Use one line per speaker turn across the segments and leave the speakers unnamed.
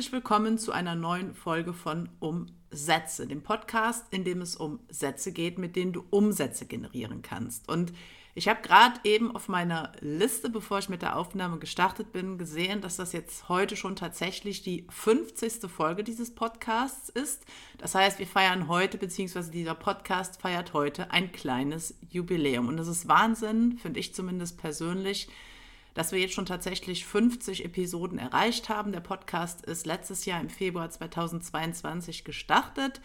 herzlich willkommen zu einer neuen Folge von Umsätze, dem Podcast, in dem es um Sätze geht, mit denen du Umsätze generieren kannst. Und ich habe gerade eben auf meiner Liste, bevor ich mit der Aufnahme gestartet bin, gesehen, dass das jetzt heute schon tatsächlich die 50. Folge dieses Podcasts ist. Das heißt, wir feiern heute, beziehungsweise dieser Podcast feiert heute ein kleines Jubiläum. Und das ist Wahnsinn, finde ich zumindest persönlich dass wir jetzt schon tatsächlich 50 Episoden erreicht haben. Der Podcast ist letztes Jahr im Februar 2022 gestartet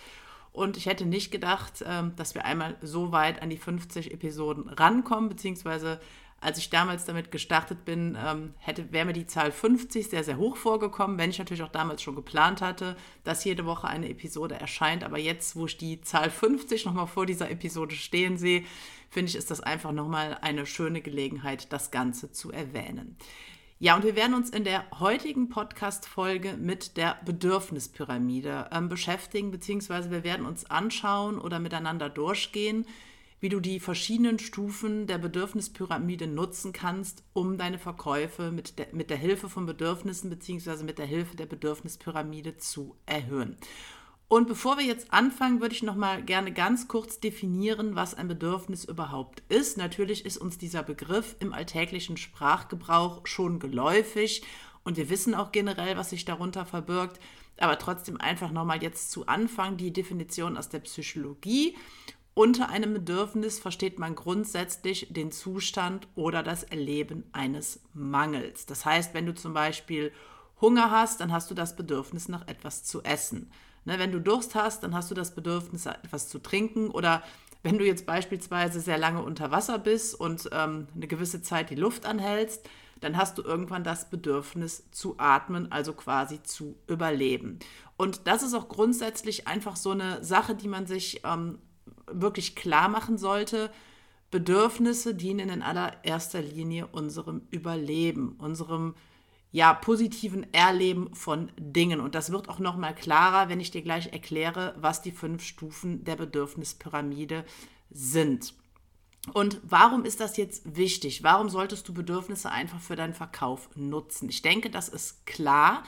und ich hätte nicht gedacht, ähm, dass wir einmal so weit an die 50 Episoden rankommen, beziehungsweise als ich damals damit gestartet bin, ähm, hätte, wäre mir die Zahl 50 sehr, sehr hoch vorgekommen, wenn ich natürlich auch damals schon geplant hatte, dass jede Woche eine Episode erscheint. Aber jetzt, wo ich die Zahl 50 nochmal vor dieser Episode stehen sehe, finde ich, ist das einfach nochmal eine schöne Gelegenheit, das Ganze zu erwähnen. Ja, und wir werden uns in der heutigen Podcast-Folge mit der Bedürfnispyramide ähm, beschäftigen, beziehungsweise wir werden uns anschauen oder miteinander durchgehen, wie du die verschiedenen Stufen der Bedürfnispyramide nutzen kannst, um deine Verkäufe mit der, mit der Hilfe von Bedürfnissen bzw. mit der Hilfe der Bedürfnispyramide zu erhöhen. Und bevor wir jetzt anfangen, würde ich noch mal gerne ganz kurz definieren, was ein Bedürfnis überhaupt ist. Natürlich ist uns dieser Begriff im alltäglichen Sprachgebrauch schon geläufig und wir wissen auch generell, was sich darunter verbirgt. Aber trotzdem einfach noch mal jetzt zu Anfang die Definition aus der Psychologie. Unter einem Bedürfnis versteht man grundsätzlich den Zustand oder das Erleben eines Mangels. Das heißt, wenn du zum Beispiel Hunger hast, dann hast du das Bedürfnis nach etwas zu essen. Ne, wenn du Durst hast, dann hast du das Bedürfnis, etwas zu trinken. Oder wenn du jetzt beispielsweise sehr lange unter Wasser bist und ähm, eine gewisse Zeit die Luft anhältst, dann hast du irgendwann das Bedürfnis zu atmen, also quasi zu überleben. Und das ist auch grundsätzlich einfach so eine Sache, die man sich ähm, wirklich klar machen sollte, Bedürfnisse dienen in allererster Linie unserem Überleben, unserem ja, positiven Erleben von Dingen. Und das wird auch noch mal klarer, wenn ich dir gleich erkläre, was die fünf Stufen der Bedürfnispyramide sind. Und warum ist das jetzt wichtig? Warum solltest du Bedürfnisse einfach für deinen Verkauf nutzen? Ich denke, das ist klar.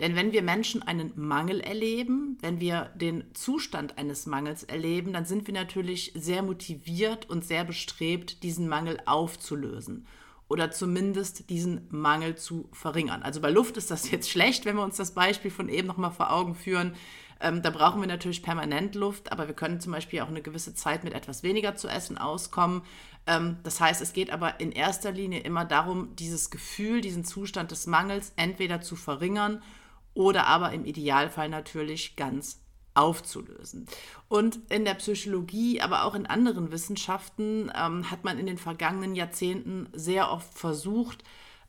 Denn wenn wir Menschen einen Mangel erleben, wenn wir den Zustand eines Mangels erleben, dann sind wir natürlich sehr motiviert und sehr bestrebt, diesen Mangel aufzulösen oder zumindest diesen Mangel zu verringern. Also bei Luft ist das jetzt schlecht, wenn wir uns das Beispiel von eben nochmal vor Augen führen. Ähm, da brauchen wir natürlich permanent Luft, aber wir können zum Beispiel auch eine gewisse Zeit mit etwas weniger zu essen auskommen. Ähm, das heißt, es geht aber in erster Linie immer darum, dieses Gefühl, diesen Zustand des Mangels entweder zu verringern oder aber im Idealfall natürlich ganz aufzulösen. Und in der Psychologie, aber auch in anderen Wissenschaften ähm, hat man in den vergangenen Jahrzehnten sehr oft versucht,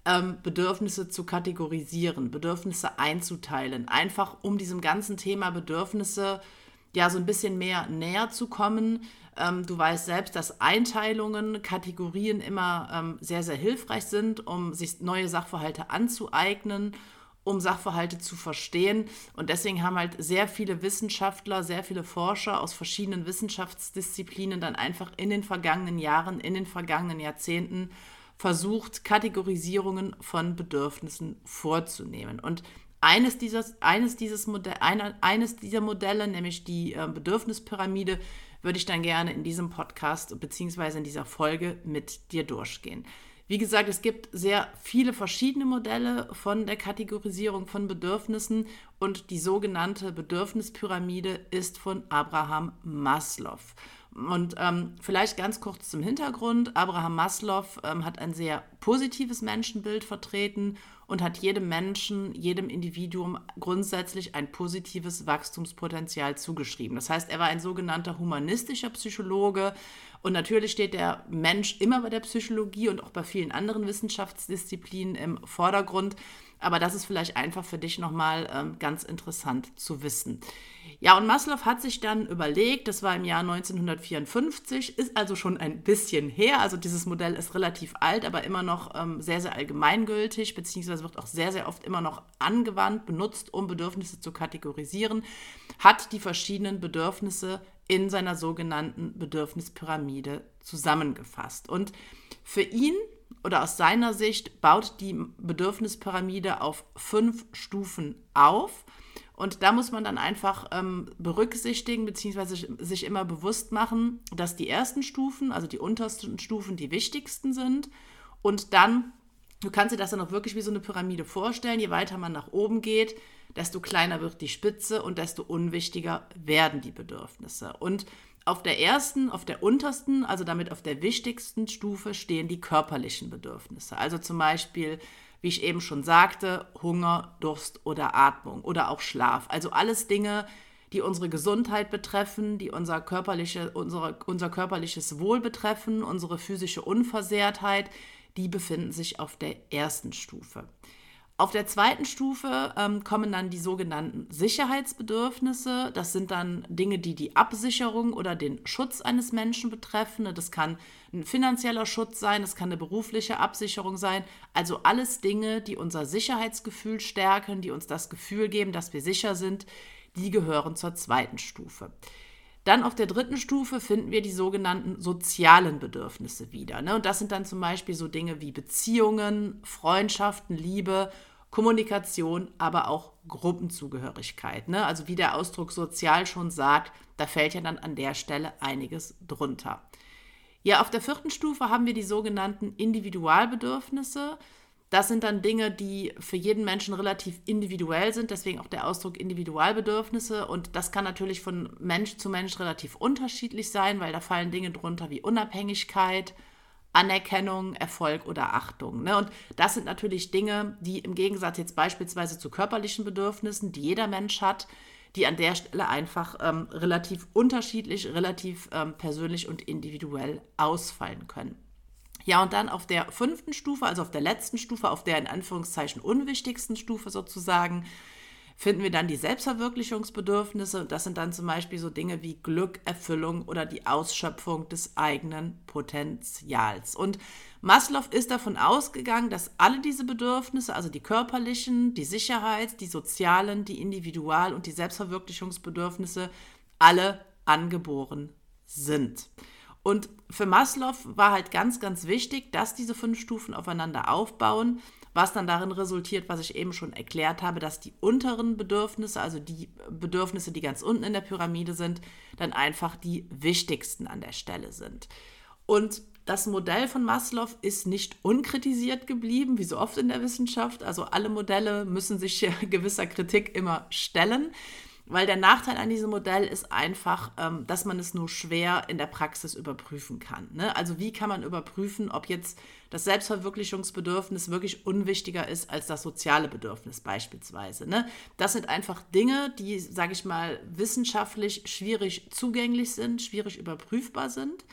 ähm, Bedürfnisse zu kategorisieren, Bedürfnisse einzuteilen, einfach um diesem ganzen Thema Bedürfnisse ja so ein bisschen mehr näher zu kommen. Ähm, du weißt selbst, dass Einteilungen, Kategorien immer ähm, sehr, sehr hilfreich sind, um sich neue Sachverhalte anzueignen um Sachverhalte zu verstehen. Und deswegen haben halt sehr viele Wissenschaftler, sehr viele Forscher aus verschiedenen Wissenschaftsdisziplinen dann einfach in den vergangenen Jahren, in den vergangenen Jahrzehnten versucht, Kategorisierungen von Bedürfnissen vorzunehmen. Und eines, dieses, eines, dieses Modell, eine, eines dieser Modelle, nämlich die äh, Bedürfnispyramide, würde ich dann gerne in diesem Podcast bzw. in dieser Folge mit dir durchgehen. Wie gesagt, es gibt sehr viele verschiedene Modelle von der Kategorisierung von Bedürfnissen und die sogenannte Bedürfnispyramide ist von Abraham Maslow. Und ähm, vielleicht ganz kurz zum Hintergrund. Abraham Maslow ähm, hat ein sehr positives Menschenbild vertreten und hat jedem Menschen, jedem Individuum grundsätzlich ein positives Wachstumspotenzial zugeschrieben. Das heißt, er war ein sogenannter humanistischer Psychologe. Und natürlich steht der Mensch immer bei der Psychologie und auch bei vielen anderen Wissenschaftsdisziplinen im Vordergrund. Aber das ist vielleicht einfach für dich nochmal ähm, ganz interessant zu wissen. Ja, und Maslow hat sich dann überlegt, das war im Jahr 1954, ist also schon ein bisschen her. Also dieses Modell ist relativ alt, aber immer noch ähm, sehr, sehr allgemeingültig, beziehungsweise wird auch sehr, sehr oft immer noch angewandt, benutzt, um Bedürfnisse zu kategorisieren, hat die verschiedenen Bedürfnisse in seiner sogenannten Bedürfnispyramide zusammengefasst. Und für ihn oder aus seiner Sicht baut die Bedürfnispyramide auf fünf Stufen auf. Und da muss man dann einfach ähm, berücksichtigen bzw. sich immer bewusst machen, dass die ersten Stufen, also die untersten Stufen, die wichtigsten sind. Und dann, du kannst dir das dann auch wirklich wie so eine Pyramide vorstellen, je weiter man nach oben geht, desto kleiner wird die Spitze und desto unwichtiger werden die Bedürfnisse. Und auf der ersten, auf der untersten, also damit auf der wichtigsten Stufe stehen die körperlichen Bedürfnisse. Also zum Beispiel, wie ich eben schon sagte, Hunger, Durst oder Atmung oder auch Schlaf. Also alles Dinge, die unsere Gesundheit betreffen, die unser, körperliche, unsere, unser körperliches Wohl betreffen, unsere physische Unversehrtheit, die befinden sich auf der ersten Stufe. Auf der zweiten Stufe ähm, kommen dann die sogenannten Sicherheitsbedürfnisse. Das sind dann Dinge, die die Absicherung oder den Schutz eines Menschen betreffen. Das kann ein finanzieller Schutz sein, das kann eine berufliche Absicherung sein. Also alles Dinge, die unser Sicherheitsgefühl stärken, die uns das Gefühl geben, dass wir sicher sind, die gehören zur zweiten Stufe. Dann auf der dritten Stufe finden wir die sogenannten sozialen Bedürfnisse wieder. Ne? Und das sind dann zum Beispiel so Dinge wie Beziehungen, Freundschaften, Liebe Kommunikation, aber auch Gruppenzugehörigkeit. Ne? Also wie der Ausdruck sozial schon sagt, da fällt ja dann an der Stelle einiges drunter. Ja, auf der vierten Stufe haben wir die sogenannten Individualbedürfnisse. Das sind dann Dinge, die für jeden Menschen relativ individuell sind, deswegen auch der Ausdruck Individualbedürfnisse. Und das kann natürlich von Mensch zu Mensch relativ unterschiedlich sein, weil da fallen Dinge drunter wie Unabhängigkeit, Anerkennung, Erfolg oder Achtung. Ne? Und das sind natürlich Dinge, die im Gegensatz jetzt beispielsweise zu körperlichen Bedürfnissen, die jeder Mensch hat, die an der Stelle einfach ähm, relativ unterschiedlich, relativ ähm, persönlich und individuell ausfallen können. Ja, und dann auf der fünften Stufe, also auf der letzten Stufe, auf der in Anführungszeichen unwichtigsten Stufe sozusagen, finden wir dann die Selbstverwirklichungsbedürfnisse. Das sind dann zum Beispiel so Dinge wie Glück, Erfüllung oder die Ausschöpfung des eigenen Potenzials. Und Maslow ist davon ausgegangen, dass alle diese Bedürfnisse, also die körperlichen, die Sicherheit, die sozialen, die Individual- und die Selbstverwirklichungsbedürfnisse, alle angeboren sind. Und für Maslow war halt ganz, ganz wichtig, dass diese fünf Stufen aufeinander aufbauen was dann darin resultiert, was ich eben schon erklärt habe, dass die unteren Bedürfnisse, also die Bedürfnisse, die ganz unten in der Pyramide sind, dann einfach die wichtigsten an der Stelle sind. Und das Modell von Maslow ist nicht unkritisiert geblieben, wie so oft in der Wissenschaft. Also alle Modelle müssen sich gewisser Kritik immer stellen. Weil der Nachteil an diesem Modell ist einfach, ähm, dass man es nur schwer in der Praxis überprüfen kann. Ne? Also wie kann man überprüfen, ob jetzt das Selbstverwirklichungsbedürfnis wirklich unwichtiger ist als das soziale Bedürfnis beispielsweise. Ne? Das sind einfach Dinge, die, sage ich mal, wissenschaftlich schwierig zugänglich sind, schwierig überprüfbar sind.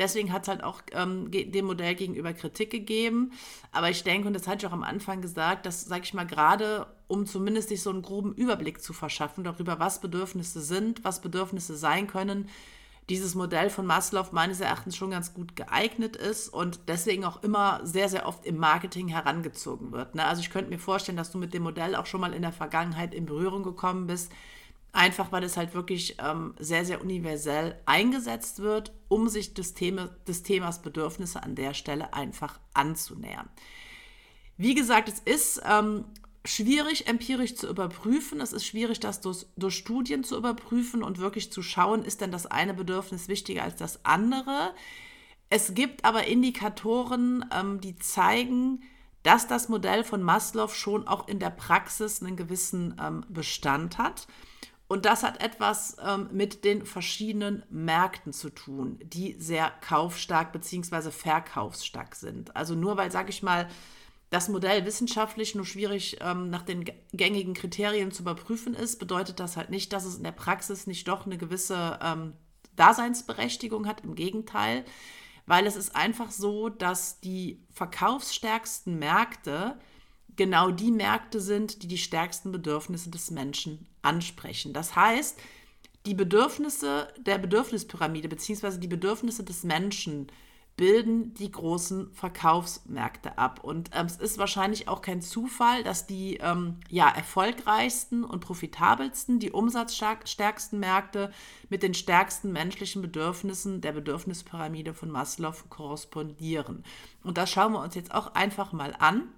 Deswegen hat es halt auch ähm, dem Modell gegenüber Kritik gegeben. Aber ich denke, und das hatte ich auch am Anfang gesagt, dass, sage ich mal, gerade um zumindest sich so einen groben Überblick zu verschaffen darüber, was Bedürfnisse sind, was Bedürfnisse sein können, dieses Modell von Maslow meines Erachtens schon ganz gut geeignet ist und deswegen auch immer sehr, sehr oft im Marketing herangezogen wird. Ne? Also ich könnte mir vorstellen, dass du mit dem Modell auch schon mal in der Vergangenheit in Berührung gekommen bist. Einfach weil es halt wirklich ähm, sehr, sehr universell eingesetzt wird, um sich des, Thema, des Themas Bedürfnisse an der Stelle einfach anzunähern. Wie gesagt, es ist ähm, schwierig empirisch zu überprüfen. Es ist schwierig, das durch, durch, Studien zu überprüfen und wirklich zu schauen, ist denn das eine Bedürfnis wichtiger als das andere. Es gibt aber Indikatoren, ähm, die zeigen, dass das Modell von Maslow schon auch in der Praxis einen gewissen ähm, Bestand hat. Und das hat etwas ähm, mit den verschiedenen Märkten zu tun, die sehr kaufstark bzw. verkaufsstark sind. Also nur weil, sage ich mal, das Modell wissenschaftlich nur schwierig ähm, nach den gängigen Kriterien zu überprüfen ist, bedeutet das halt nicht, dass es in der Praxis nicht doch eine gewisse ähm, Daseinsberechtigung hat. Im Gegenteil, weil es ist einfach so, dass die verkaufsstärksten Märkte genau die Märkte sind, die die stärksten Bedürfnisse des Menschen ansprechen. Das heißt, die Bedürfnisse der Bedürfnispyramide bzw. die Bedürfnisse des Menschen bilden die großen Verkaufsmärkte ab. Und ähm, es ist wahrscheinlich auch kein Zufall, dass die ähm, ja, erfolgreichsten und profitabelsten, die umsatzstärksten Märkte mit den stärksten menschlichen Bedürfnissen der Bedürfnispyramide von Maslow korrespondieren. Und das schauen wir uns jetzt auch einfach mal an,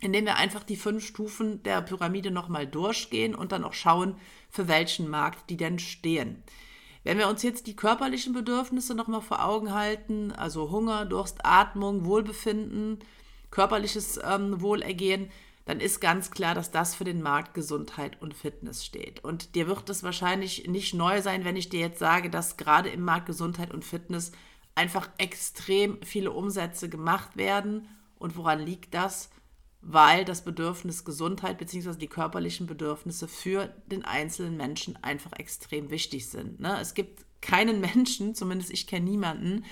indem wir einfach die fünf Stufen der Pyramide nochmal durchgehen und dann auch schauen, für welchen Markt die denn stehen. Wenn wir uns jetzt die körperlichen Bedürfnisse nochmal vor Augen halten, also Hunger, Durst, Atmung, Wohlbefinden, körperliches ähm, Wohlergehen, dann ist ganz klar, dass das für den Markt Gesundheit und Fitness steht. Und dir wird es wahrscheinlich nicht neu sein, wenn ich dir jetzt sage, dass gerade im Markt Gesundheit und Fitness einfach extrem viele Umsätze gemacht werden. Und woran liegt das? Weil das Bedürfnis Gesundheit bzw. die körperlichen Bedürfnisse für den einzelnen Menschen einfach extrem wichtig sind. Ne? Es gibt keinen Menschen, zumindest ich kenne niemanden,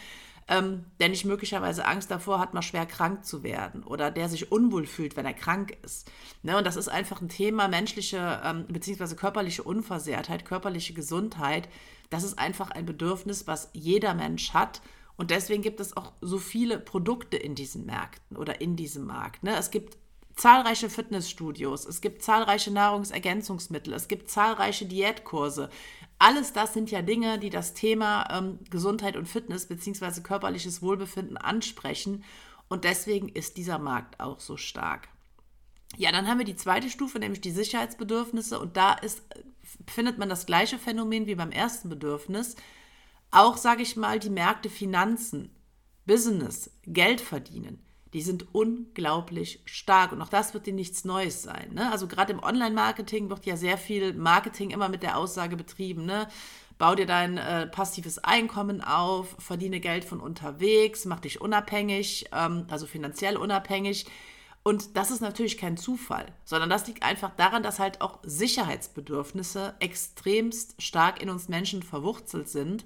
ähm, der nicht möglicherweise Angst davor hat, mal schwer krank zu werden oder der sich unwohl fühlt, wenn er krank ist. Ne? Und das ist einfach ein Thema menschliche ähm, bzw. körperliche Unversehrtheit, körperliche Gesundheit. Das ist einfach ein Bedürfnis, was jeder Mensch hat und deswegen gibt es auch so viele Produkte in diesen Märkten oder in diesem Markt. Ne? Es gibt zahlreiche Fitnessstudios, es gibt zahlreiche Nahrungsergänzungsmittel, es gibt zahlreiche Diätkurse. Alles das sind ja Dinge, die das Thema ähm, Gesundheit und Fitness bzw. körperliches Wohlbefinden ansprechen. Und deswegen ist dieser Markt auch so stark. Ja, dann haben wir die zweite Stufe, nämlich die Sicherheitsbedürfnisse. Und da ist, findet man das gleiche Phänomen wie beim ersten Bedürfnis. Auch, sage ich mal, die Märkte Finanzen, Business, Geld verdienen, die sind unglaublich stark. Und auch das wird dir nichts Neues sein. Ne? Also gerade im Online-Marketing wird ja sehr viel Marketing immer mit der Aussage betrieben. Ne? Bau dir dein äh, passives Einkommen auf, verdiene Geld von unterwegs, mach dich unabhängig, ähm, also finanziell unabhängig. Und das ist natürlich kein Zufall, sondern das liegt einfach daran, dass halt auch Sicherheitsbedürfnisse extremst stark in uns Menschen verwurzelt sind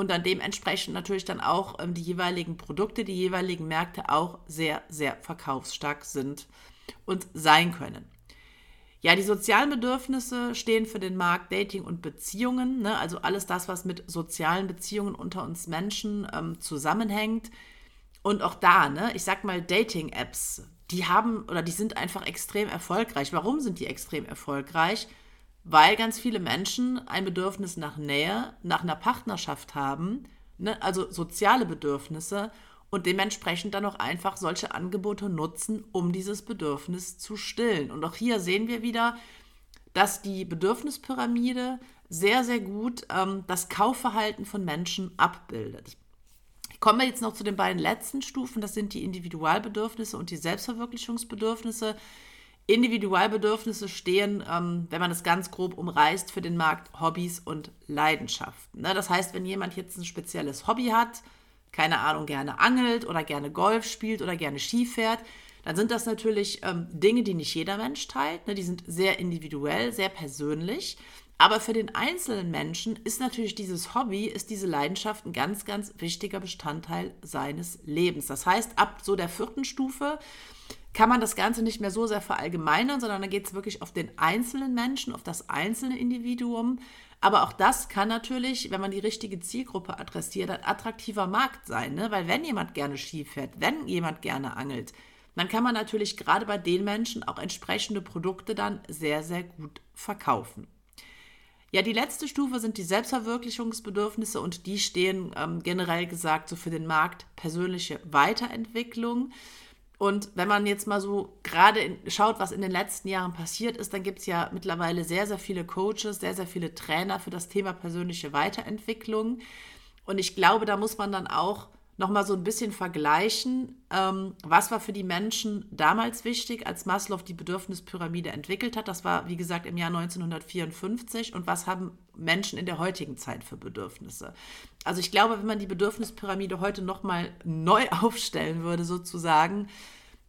und dann dementsprechend natürlich dann auch ähm, die jeweiligen Produkte, die jeweiligen Märkte auch sehr, sehr verkaufsstark sind und sein können. Ja, die sozialen Bedürfnisse stehen für den Markt Dating und Beziehungen, ne? also alles das, was mit sozialen Beziehungen unter uns Menschen ähm, zusammenhängt. Und auch da, ne, ich sag mal, Dating-Apps, die haben oder die sind einfach extrem erfolgreich. Warum sind die extrem erfolgreich? Weil ganz viele Menschen ein Bedürfnis nach Nähe, nach einer Partnerschaft haben, ne, also soziale Bedürfnisse und dementsprechend dann auch einfach solche Angebote nutzen, um dieses Bedürfnis zu stillen. Und auch hier sehen wir wieder, dass die Bedürfnispyramide sehr, sehr gut ähm, das Kaufverhalten von Menschen abbildet. Ich komme jetzt noch zu den beiden letzten Stufen, das sind die Individualbedürfnisse und die Selbstverwirklichungsbedürfnisse. Individualbedürfnisse stehen, ähm, wenn man es ganz grob umreißt, für den Markt Hobbys und Leidenschaften. Ne? Das heißt, wenn jemand jetzt ein spezielles Hobby hat, keine Ahnung, gerne angelt oder gerne Golf spielt oder gerne Ski fährt, dann sind das natürlich ähm, Dinge, die nicht jeder Mensch teilt. Ne? Die sind sehr individuell, sehr persönlich. Aber für den einzelnen Menschen ist natürlich dieses Hobby, ist diese Leidenschaft ein ganz, ganz wichtiger Bestandteil seines Lebens. Das heißt, ab so der vierten Stufe kann man das Ganze nicht mehr so sehr verallgemeinern, sondern da geht es wirklich auf den einzelnen Menschen, auf das einzelne Individuum. Aber auch das kann natürlich, wenn man die richtige Zielgruppe adressiert, ein attraktiver Markt sein. Ne? Weil wenn jemand gerne Ski fährt, wenn jemand gerne angelt, dann kann man natürlich gerade bei den Menschen auch entsprechende Produkte dann sehr, sehr gut verkaufen. Ja, die letzte Stufe sind die Selbstverwirklichungsbedürfnisse und die stehen ähm, generell gesagt so für den Markt persönliche Weiterentwicklung. Und wenn man jetzt mal so gerade schaut, was in den letzten Jahren passiert ist, dann gibt es ja mittlerweile sehr, sehr viele Coaches, sehr, sehr viele Trainer für das Thema persönliche Weiterentwicklung. Und ich glaube, da muss man dann auch nochmal so ein bisschen vergleichen, ähm, was war für die Menschen damals wichtig, als Maslow die Bedürfnispyramide entwickelt hat. Das war, wie gesagt, im Jahr 1954. Und was haben Menschen in der heutigen Zeit für Bedürfnisse? Also ich glaube, wenn man die Bedürfnispyramide heute nochmal neu aufstellen würde, sozusagen,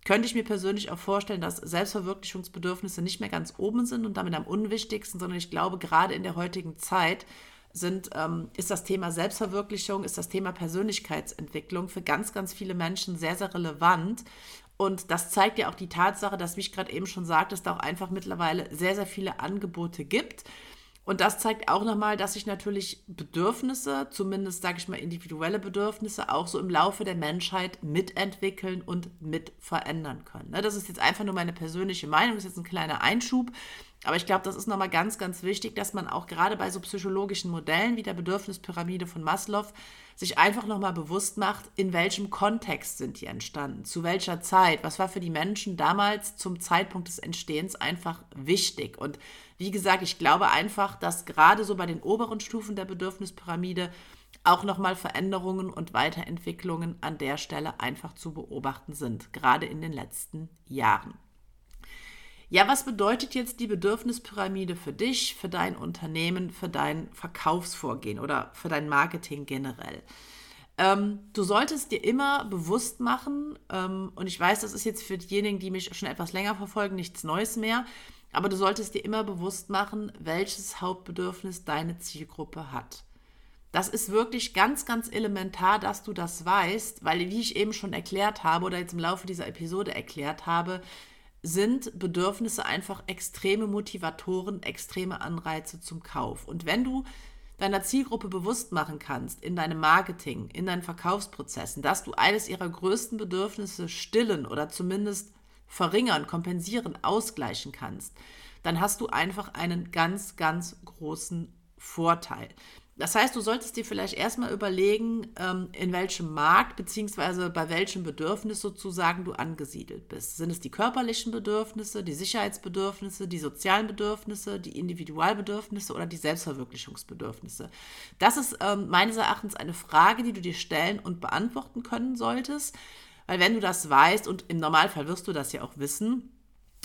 könnte ich mir persönlich auch vorstellen, dass Selbstverwirklichungsbedürfnisse nicht mehr ganz oben sind und damit am unwichtigsten, sondern ich glaube, gerade in der heutigen Zeit sind, ähm, ist das Thema Selbstverwirklichung, ist das Thema Persönlichkeitsentwicklung für ganz, ganz viele Menschen sehr, sehr relevant. Und das zeigt ja auch die Tatsache, dass, wie ich gerade eben schon sagte, es da auch einfach mittlerweile sehr, sehr viele Angebote gibt. Und das zeigt auch nochmal, dass sich natürlich Bedürfnisse, zumindest sage ich mal individuelle Bedürfnisse, auch so im Laufe der Menschheit mitentwickeln und mit verändern können. Ne, das ist jetzt einfach nur meine persönliche Meinung, das ist jetzt ein kleiner Einschub. Aber ich glaube, das ist nochmal ganz, ganz wichtig, dass man auch gerade bei so psychologischen Modellen wie der Bedürfnispyramide von Maslow sich einfach nochmal bewusst macht, in welchem Kontext sind die entstanden, zu welcher Zeit, was war für die Menschen damals zum Zeitpunkt des Entstehens einfach wichtig. Und wie gesagt, ich glaube einfach, dass gerade so bei den oberen Stufen der Bedürfnispyramide auch nochmal Veränderungen und Weiterentwicklungen an der Stelle einfach zu beobachten sind, gerade in den letzten Jahren. Ja, was bedeutet jetzt die Bedürfnispyramide für dich, für dein Unternehmen, für dein Verkaufsvorgehen oder für dein Marketing generell? Ähm, du solltest dir immer bewusst machen, ähm, und ich weiß, das ist jetzt für diejenigen, die mich schon etwas länger verfolgen, nichts Neues mehr, aber du solltest dir immer bewusst machen, welches Hauptbedürfnis deine Zielgruppe hat. Das ist wirklich ganz, ganz elementar, dass du das weißt, weil, wie ich eben schon erklärt habe oder jetzt im Laufe dieser Episode erklärt habe, sind Bedürfnisse einfach extreme Motivatoren, extreme Anreize zum Kauf. Und wenn du deiner Zielgruppe bewusst machen kannst, in deinem Marketing, in deinen Verkaufsprozessen, dass du eines ihrer größten Bedürfnisse stillen oder zumindest verringern, kompensieren, ausgleichen kannst, dann hast du einfach einen ganz, ganz großen Vorteil. Das heißt, du solltest dir vielleicht erstmal überlegen, ähm, in welchem Markt bzw. bei welchem Bedürfnis sozusagen du angesiedelt bist. Sind es die körperlichen Bedürfnisse, die Sicherheitsbedürfnisse, die sozialen Bedürfnisse, die Individualbedürfnisse oder die Selbstverwirklichungsbedürfnisse? Das ist ähm, meines Erachtens eine Frage, die du dir stellen und beantworten können solltest. Weil wenn du das weißt, und im Normalfall wirst du das ja auch wissen,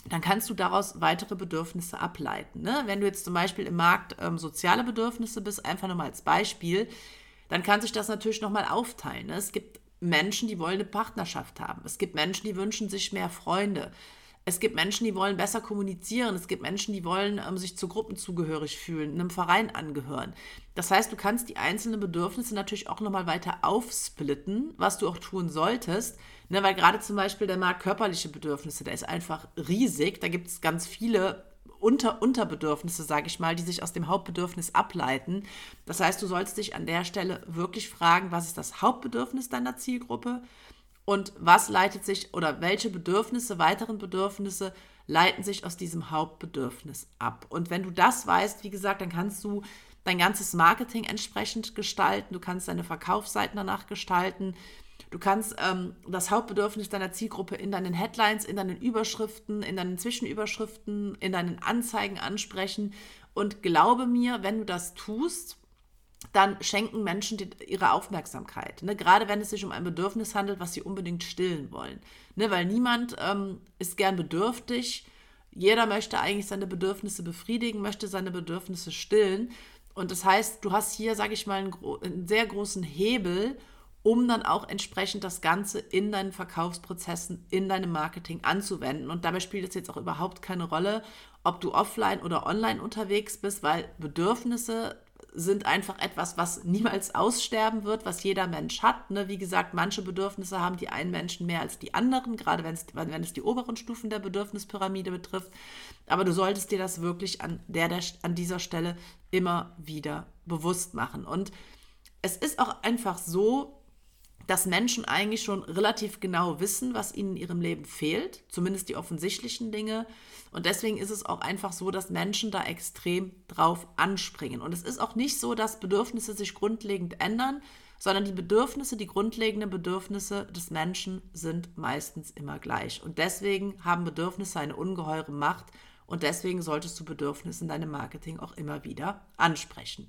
dann kannst du daraus weitere Bedürfnisse ableiten. Ne? Wenn du jetzt zum Beispiel im Markt ähm, soziale Bedürfnisse bist, einfach nur mal als Beispiel, dann kann sich das natürlich nochmal aufteilen. Ne? Es gibt Menschen, die wollen eine Partnerschaft haben. Es gibt Menschen, die wünschen sich mehr Freunde. Es gibt Menschen, die wollen besser kommunizieren. Es gibt Menschen, die wollen ähm, sich zu Gruppen zugehörig fühlen, einem Verein angehören. Das heißt, du kannst die einzelnen Bedürfnisse natürlich auch nochmal weiter aufsplitten, was du auch tun solltest. Ne, weil gerade zum Beispiel der Markt körperliche Bedürfnisse, der ist einfach riesig. Da gibt es ganz viele unter Unterbedürfnisse, sage ich mal, die sich aus dem Hauptbedürfnis ableiten. Das heißt, du sollst dich an der Stelle wirklich fragen, was ist das Hauptbedürfnis deiner Zielgruppe und was leitet sich oder welche Bedürfnisse, weiteren Bedürfnisse leiten sich aus diesem Hauptbedürfnis ab. Und wenn du das weißt, wie gesagt, dann kannst du dein ganzes Marketing entsprechend gestalten, du kannst deine Verkaufsseiten danach gestalten, Du kannst ähm, das Hauptbedürfnis deiner Zielgruppe in deinen Headlines, in deinen Überschriften, in deinen Zwischenüberschriften, in deinen Anzeigen ansprechen. Und glaube mir, wenn du das tust, dann schenken Menschen dir ihre Aufmerksamkeit. Ne? Gerade wenn es sich um ein Bedürfnis handelt, was sie unbedingt stillen wollen. Ne? Weil niemand ähm, ist gern bedürftig. Jeder möchte eigentlich seine Bedürfnisse befriedigen, möchte seine Bedürfnisse stillen. Und das heißt, du hast hier, sage ich mal, einen, einen sehr großen Hebel, um dann auch entsprechend das Ganze in deinen Verkaufsprozessen, in deinem Marketing anzuwenden. Und dabei spielt es jetzt auch überhaupt keine Rolle, ob du offline oder online unterwegs bist, weil Bedürfnisse sind einfach etwas, was niemals aussterben wird, was jeder Mensch hat. Ne? Wie gesagt, manche Bedürfnisse haben die einen Menschen mehr als die anderen, gerade wenn es, die oberen Stufen der Bedürfnispyramide betrifft. Aber du solltest dir das wirklich an, der, der, an dieser Stelle immer wieder bewusst machen. Und es ist auch einfach so, dass Menschen eigentlich schon relativ genau wissen, was ihnen in ihrem Leben fehlt, zumindest die offensichtlichen Dinge. Und deswegen ist es auch einfach so, dass Menschen da extrem drauf anspringen. Und es ist auch nicht so, dass Bedürfnisse sich grundlegend ändern, sondern die Bedürfnisse, die grundlegenden Bedürfnisse des Menschen sind meistens immer gleich. Und deswegen haben Bedürfnisse eine ungeheure Macht und deswegen solltest du Bedürfnisse in deinem Marketing auch immer wieder ansprechen.